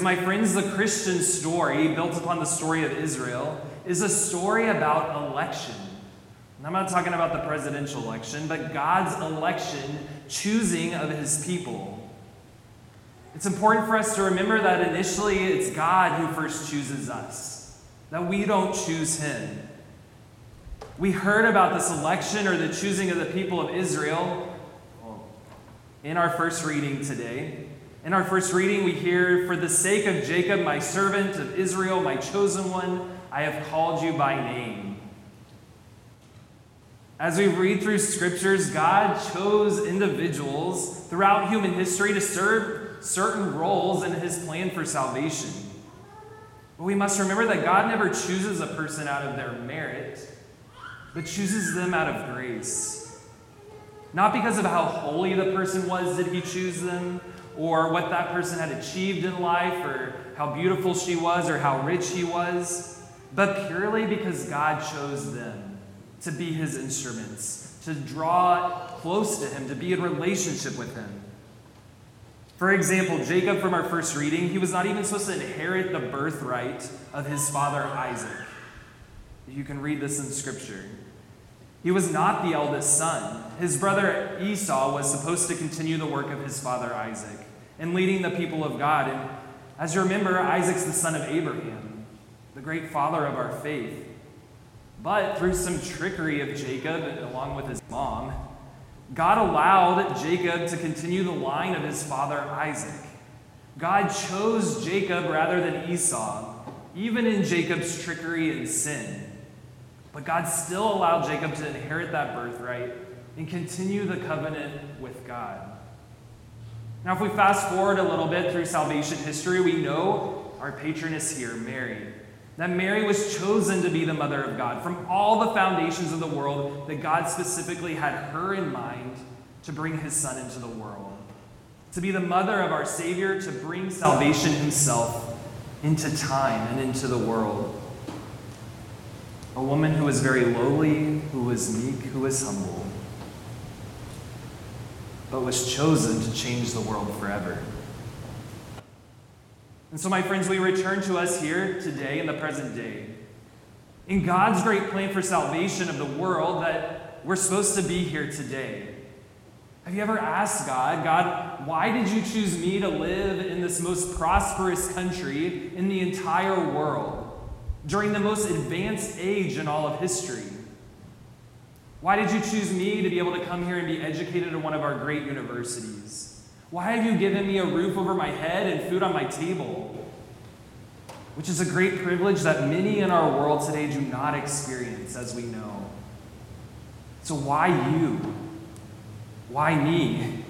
My friends, the Christian story, built upon the story of Israel, is a story about election. And I'm not talking about the presidential election, but God's election, choosing of his people. It's important for us to remember that initially it's God who first chooses us, that we don't choose him. We heard about this election or the choosing of the people of Israel in our first reading today. In our first reading, we hear, For the sake of Jacob, my servant, of Israel, my chosen one, I have called you by name. As we read through scriptures, God chose individuals throughout human history to serve certain roles in his plan for salvation. But we must remember that God never chooses a person out of their merit, but chooses them out of grace. Not because of how holy the person was did he choose them, or what that person had achieved in life, or how beautiful she was, or how rich he was, but purely because God chose them to be his instruments, to draw close to him, to be in relationship with him. For example, Jacob, from our first reading, he was not even supposed to inherit the birthright of his father Isaac. You can read this in Scripture. He was not the eldest son. His brother Esau was supposed to continue the work of his father Isaac and leading the people of God. And as you remember, Isaac's the son of Abraham, the great father of our faith. But through some trickery of Jacob, along with his mom, God allowed Jacob to continue the line of his father Isaac. God chose Jacob rather than Esau, even in Jacob's trickery and sin. But God still allowed Jacob to inherit that birthright and continue the covenant with God. Now, if we fast forward a little bit through salvation history, we know our patroness here, Mary. That Mary was chosen to be the mother of God. From all the foundations of the world, that God specifically had her in mind to bring his son into the world. To be the mother of our Savior, to bring salvation himself into time and into the world. A woman who was very lowly, who was meek, who was humble, but was chosen to change the world forever. And so, my friends, we return to us here today in the present day. In God's great plan for salvation of the world, that we're supposed to be here today. Have you ever asked God, God, why did you choose me to live in this most prosperous country in the entire world? during the most advanced age in all of history? Why did you choose me to be able to come here and be educated at one of our great universities? Why have you given me a roof over my head and food on my table? Which is a great privilege that many in our world today do not experience, as we know. So, why you? Why me?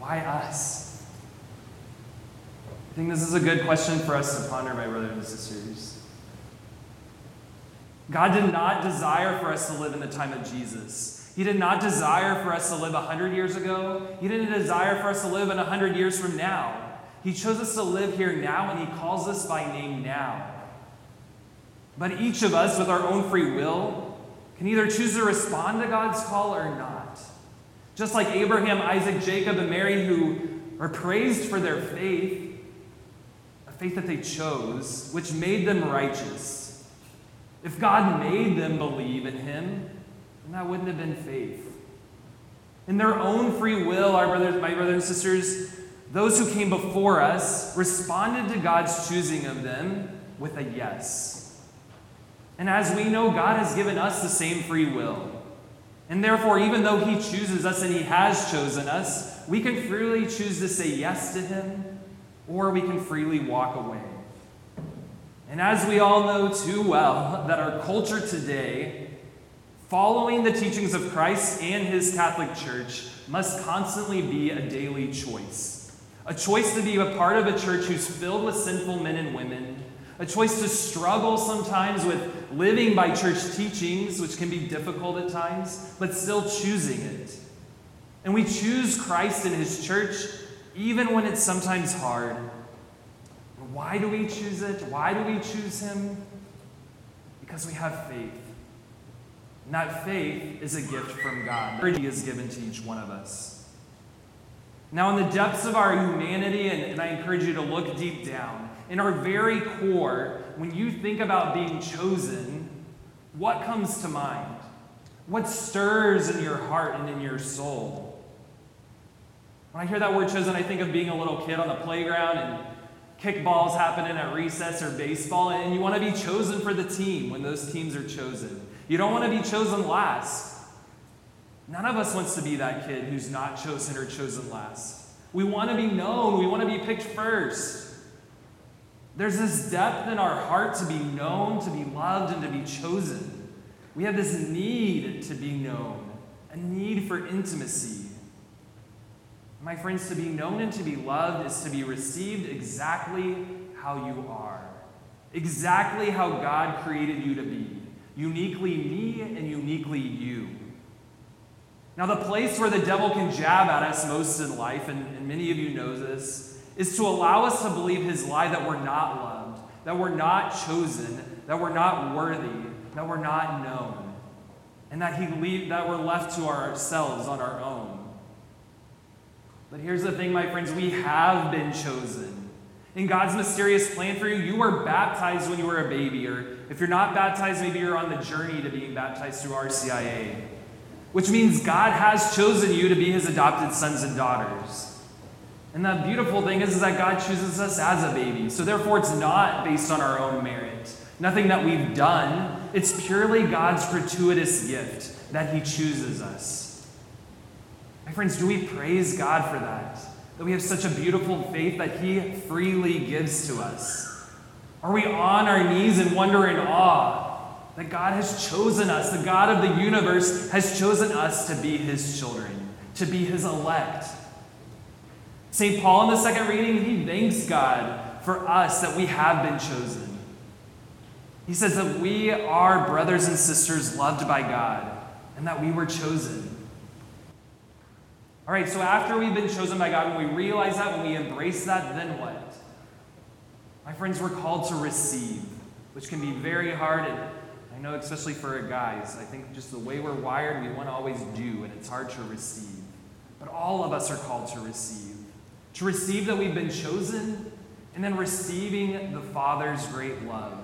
Why us? I think this is a good question for us to ponder, my brothers and sisters. God did not desire for us to live in the time of Jesus. He did not desire for us to live 100 years ago. He didn't desire for us to live in 100 years from now. He chose us to live here now, and He calls us by name now. But each of us, with our own free will, can either choose to respond to God's call or not. Just like Abraham, Isaac, Jacob, and Mary, who are praised for their faith, a faith that they chose, which made them righteous. If God made them believe in Him, then that wouldn't have been faith. In their own free will, our brothers, my brothers and sisters, those who came before us responded to God's choosing of them with a yes. And as we know, God has given us the same free will. And therefore, even though He chooses us and He has chosen us, we can freely choose to say yes to Him or we can freely walk away. And as we all know too well, that our culture today, following the teachings of Christ and his Catholic Church, must constantly be a daily choice. A choice to be a part of a church who's filled with sinful men and women. A choice to struggle sometimes with living by church teachings, which can be difficult at times, but still choosing it. And we choose Christ and his church even when it's sometimes hard. Why do we choose it? Why do we choose Him? Because we have faith. And that faith is a gift from God. He is given to each one of us. Now, in the depths of our humanity, and, and I encourage you to look deep down, in our very core, when you think about being chosen, what comes to mind? What stirs in your heart and in your soul? When I hear that word chosen, I think of being a little kid on the playground and kickballs happening at recess or baseball, and you want to be chosen for the team when those teams are chosen. You don't want to be chosen last. None of us wants to be that kid who's not chosen or chosen last. We want to be known, we want to be picked first. There's this depth in our heart to be known, to be loved, and to be chosen. We have this need to be known, a need for intimacy. My friends, to be known and to be loved is to be received exactly how you are, exactly how God created you to be uniquely me and uniquely you. Now, the place where the devil can jab at us most in life, and, and many of you know this, is to allow us to believe his lie that we're not loved, that we're not chosen, that we're not worthy, that we're not known, and that, he leave, that we're left to ourselves on our own. But here's the thing, my friends we have been chosen. In God's mysterious plan for you, you were baptized when you were a baby, or if you're not baptized, maybe you're on the journey to being baptized through RCIA, which means God has chosen you to be his adopted sons and daughters. And the beautiful thing is, is that God chooses us as a baby. So therefore, it's not based on our own merit, nothing that we've done. It's purely God's gratuitous gift that he chooses us. My friends, do we praise God for that? That we have such a beautiful faith that He freely gives to us? Are we on our knees in wonder and awe that God has chosen us, the God of the universe has chosen us to be His children, to be His elect? St. Paul in the second reading, he thanks God for us that we have been chosen. He says that we are brothers and sisters loved by God and that we were chosen. All right, so after we've been chosen by God, when we realize that, when we embrace that, then what? My friends, we're called to receive, which can be very hard. And I know, especially for guys, I think just the way we're wired, we want to always do, and it's hard to receive. But all of us are called to receive. To receive that we've been chosen, and then receiving the Father's great love.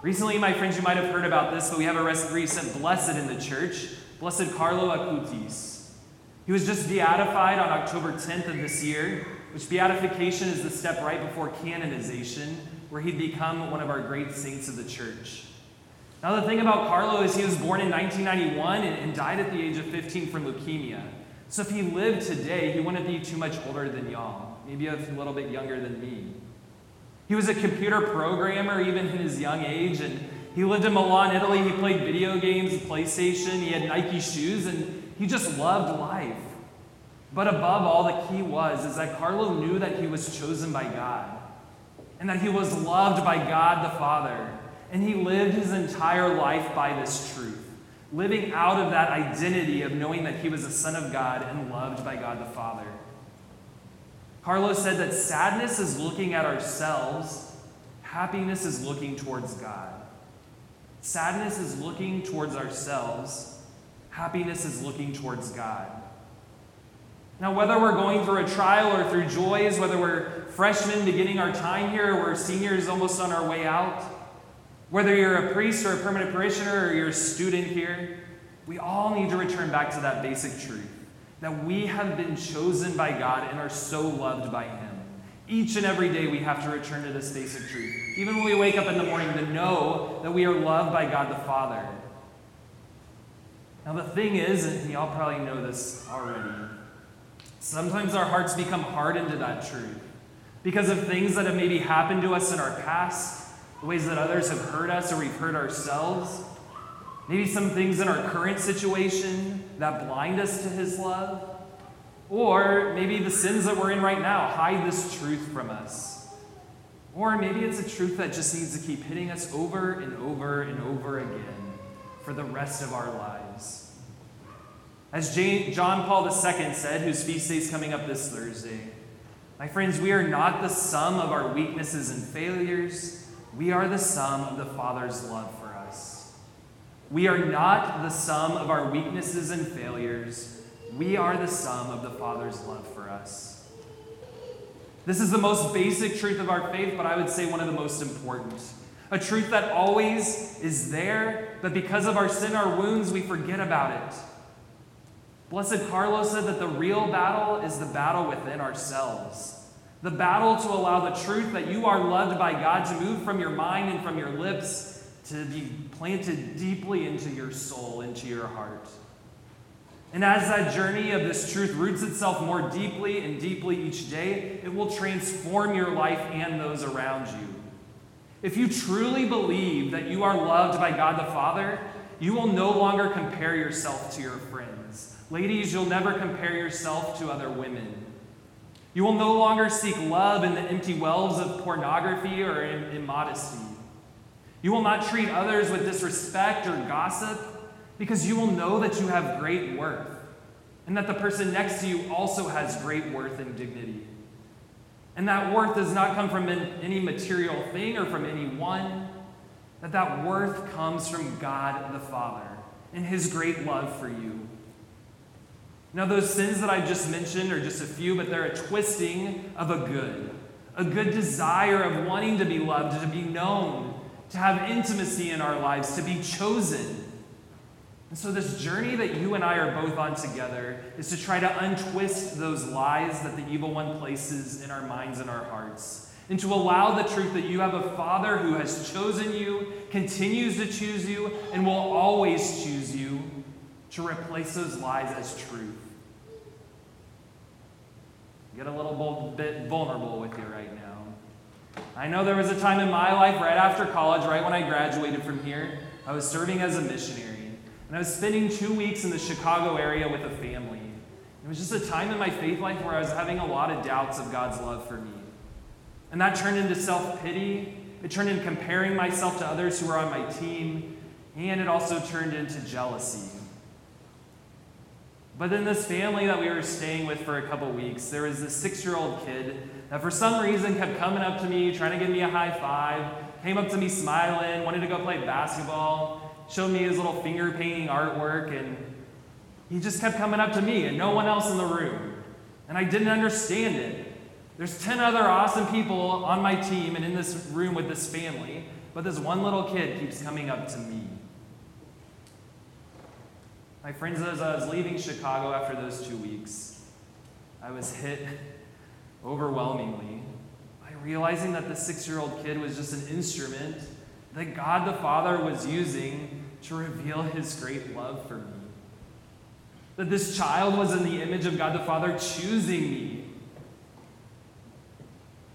Recently, my friends, you might have heard about this, but we have a recent blessed in the church, Blessed Carlo Acutis. He was just beatified on October 10th of this year, which beatification is the step right before canonization, where he'd become one of our great saints of the church. Now, the thing about Carlo is he was born in 1991 and, died at the age of 15 from leukemia. So if he lived today, he wouldn't be too much older than y'all, maybe a little bit younger than me. He was a computer programmer even in his young age, and he lived in Milan, Italy. He played video games, PlayStation, he had Nike shoes, and he just loved life. But above all, the key was is that Carlo knew that he was chosen by God and that he was loved by God the Father. And he lived his entire life by this truth, living out of that identity of knowing that he was a son of God and loved by God the Father. Carlo said that sadness is looking at ourselves, happiness is looking towards God. Sadness is looking towards ourselves, Happiness is looking towards God. Now, whether we're going through a trial or through joys, whether we're freshmen beginning our time here or we're seniors almost on our way out, whether you're a priest or a permanent parishioner or you're a student here, we all need to return back to that basic truth that we have been chosen by God and are so loved by Him. Each and every day we have to return to this basic truth. Even when we wake up in the morning, to know that we are loved by God the Father now, the thing is, and y'all probably know this already, sometimes our hearts become hardened to that truth because of things that have maybe happened to us in our past, the ways that others have hurt us or we've hurt ourselves. Maybe some things in our current situation that blind us to His love. Or maybe the sins that we're in right now hide this truth from us. Or maybe it's a truth that just needs to keep hitting us over and over and over again for the rest of our lives. As John Paul II said, whose feast day is coming up this Thursday, my friends, we are not the sum of our weaknesses and failures. We are the sum of the Father's love for us. We are not the sum of our weaknesses and failures. We are the sum of the Father's love for us. This is the most basic truth of our faith, but I would say one of the most important. A truth that always is there, but because of our sin, our wounds, we forget about it. Blessed Carlos said that the real battle is the battle within ourselves. The battle to allow the truth that you are loved by God to move from your mind and from your lips to be planted deeply into your soul, into your heart. And as that journey of this truth roots itself more deeply and deeply each day, it will transform your life and those around you. If you truly believe that you are loved by God the Father, you will no longer compare yourself to your friends. Ladies, you'll never compare yourself to other women. You will no longer seek love in the empty wells of pornography or immodesty. You will not treat others with disrespect or gossip because you will know that you have great worth and that the person next to you also has great worth and dignity. And that worth does not come from any material thing or from anyone, that that worth comes from God the Father and his great love for you. Now, those sins that I just mentioned are just a few, but they're a twisting of a good, a good desire of wanting to be loved, to be known, to have intimacy in our lives, to be chosen. And so, this journey that you and I are both on together is to try to untwist those lies that the evil one places in our minds and our hearts, and to allow the truth that you have a Father who has chosen you, continues to choose you, and will always choose you, to replace those lies as truth. Get a little bit vulnerable with you right now. I know there was a time in my life right after college, right when I graduated from here, I was serving as a missionary. And I was spending two weeks in the Chicago area with a family. It was just a time in my faith life where I was having a lot of doubts of God's love for me. And that turned into self pity. It turned into comparing myself to others who were on my team. And it also turned into jealousy. But then this family that we were staying with for a couple weeks, there was this six year old kid that for some reason kept coming up to me, trying to give me a high five, came up to me smiling, wanted to go play basketball showed me his little finger painting artwork, and he just kept coming up to me and no one else in the room. And I didn't understand it. There's 10 other awesome people on my team and in this room with this family, but this one little kid keeps coming up to me. My friends, as I was leaving Chicago after those two weeks, I was hit overwhelmingly by realizing that the six year old kid was just an instrument that God the Father was using to reveal his great love for me. That this child was in the image of God the Father choosing me.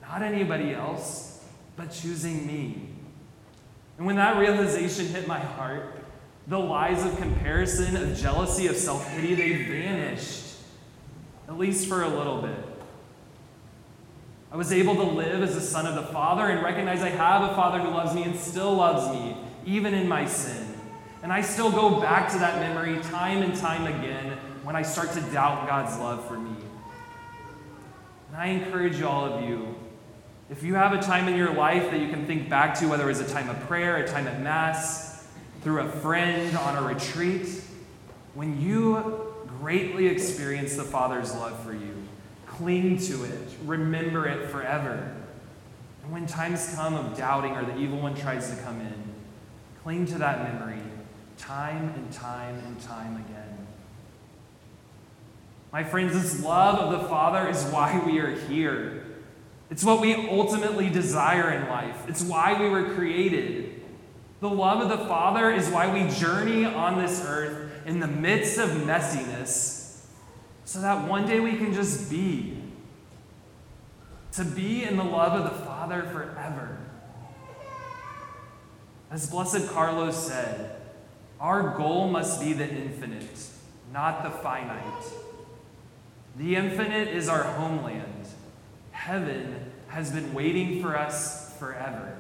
Not anybody else, but choosing me. And when that realization hit my heart, the lies of comparison, of jealousy, of self pity, they vanished, at least for a little bit. I was able to live as a son of the Father and recognize I have a Father who loves me and still loves me, even in my sin. And I still go back to that memory time and time again when I start to doubt God's love for me. And I encourage all of you, if you have a time in your life that you can think back to, whether it was a time of prayer, a time at Mass, through a friend, on a retreat, when you greatly experience the Father's love for you, Cling to it, remember it forever. And when times come of doubting or the evil one tries to come in, cling to that memory time and time and time again. My friends, this love of the Father is why we are here. It's what we ultimately desire in life. It's why we were created. The love of the Father is why we journey on this earth in the midst of messiness so that one day we can just be. To be in the love of the Father forever. As Blessed Carlos said, our goal must be the infinite, not the finite. The infinite is our homeland. Heaven has been waiting for us forever.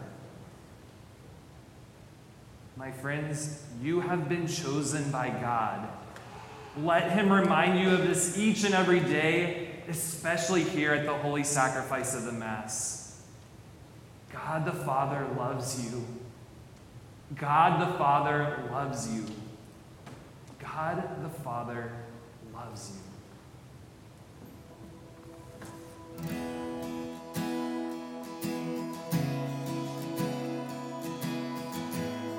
My friends, you have been chosen by God let him remind you of this each and every day, especially here at the holy sacrifice of the Mass. God the Father loves you. God the Father loves you. God the Father loves you.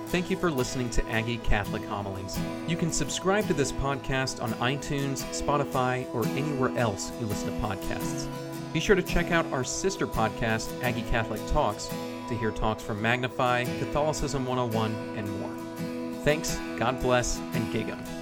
Thank you for listening to Aggie Catholic Homilies. You can subscribe to this podcast on iTunes, Spotify, or anywhere else you listen to podcasts. Be sure to check out our sister podcast, Aggie Catholic Talks, to hear talks from Magnify, Catholicism 101, and more. Thanks, God bless, and Gig 'em.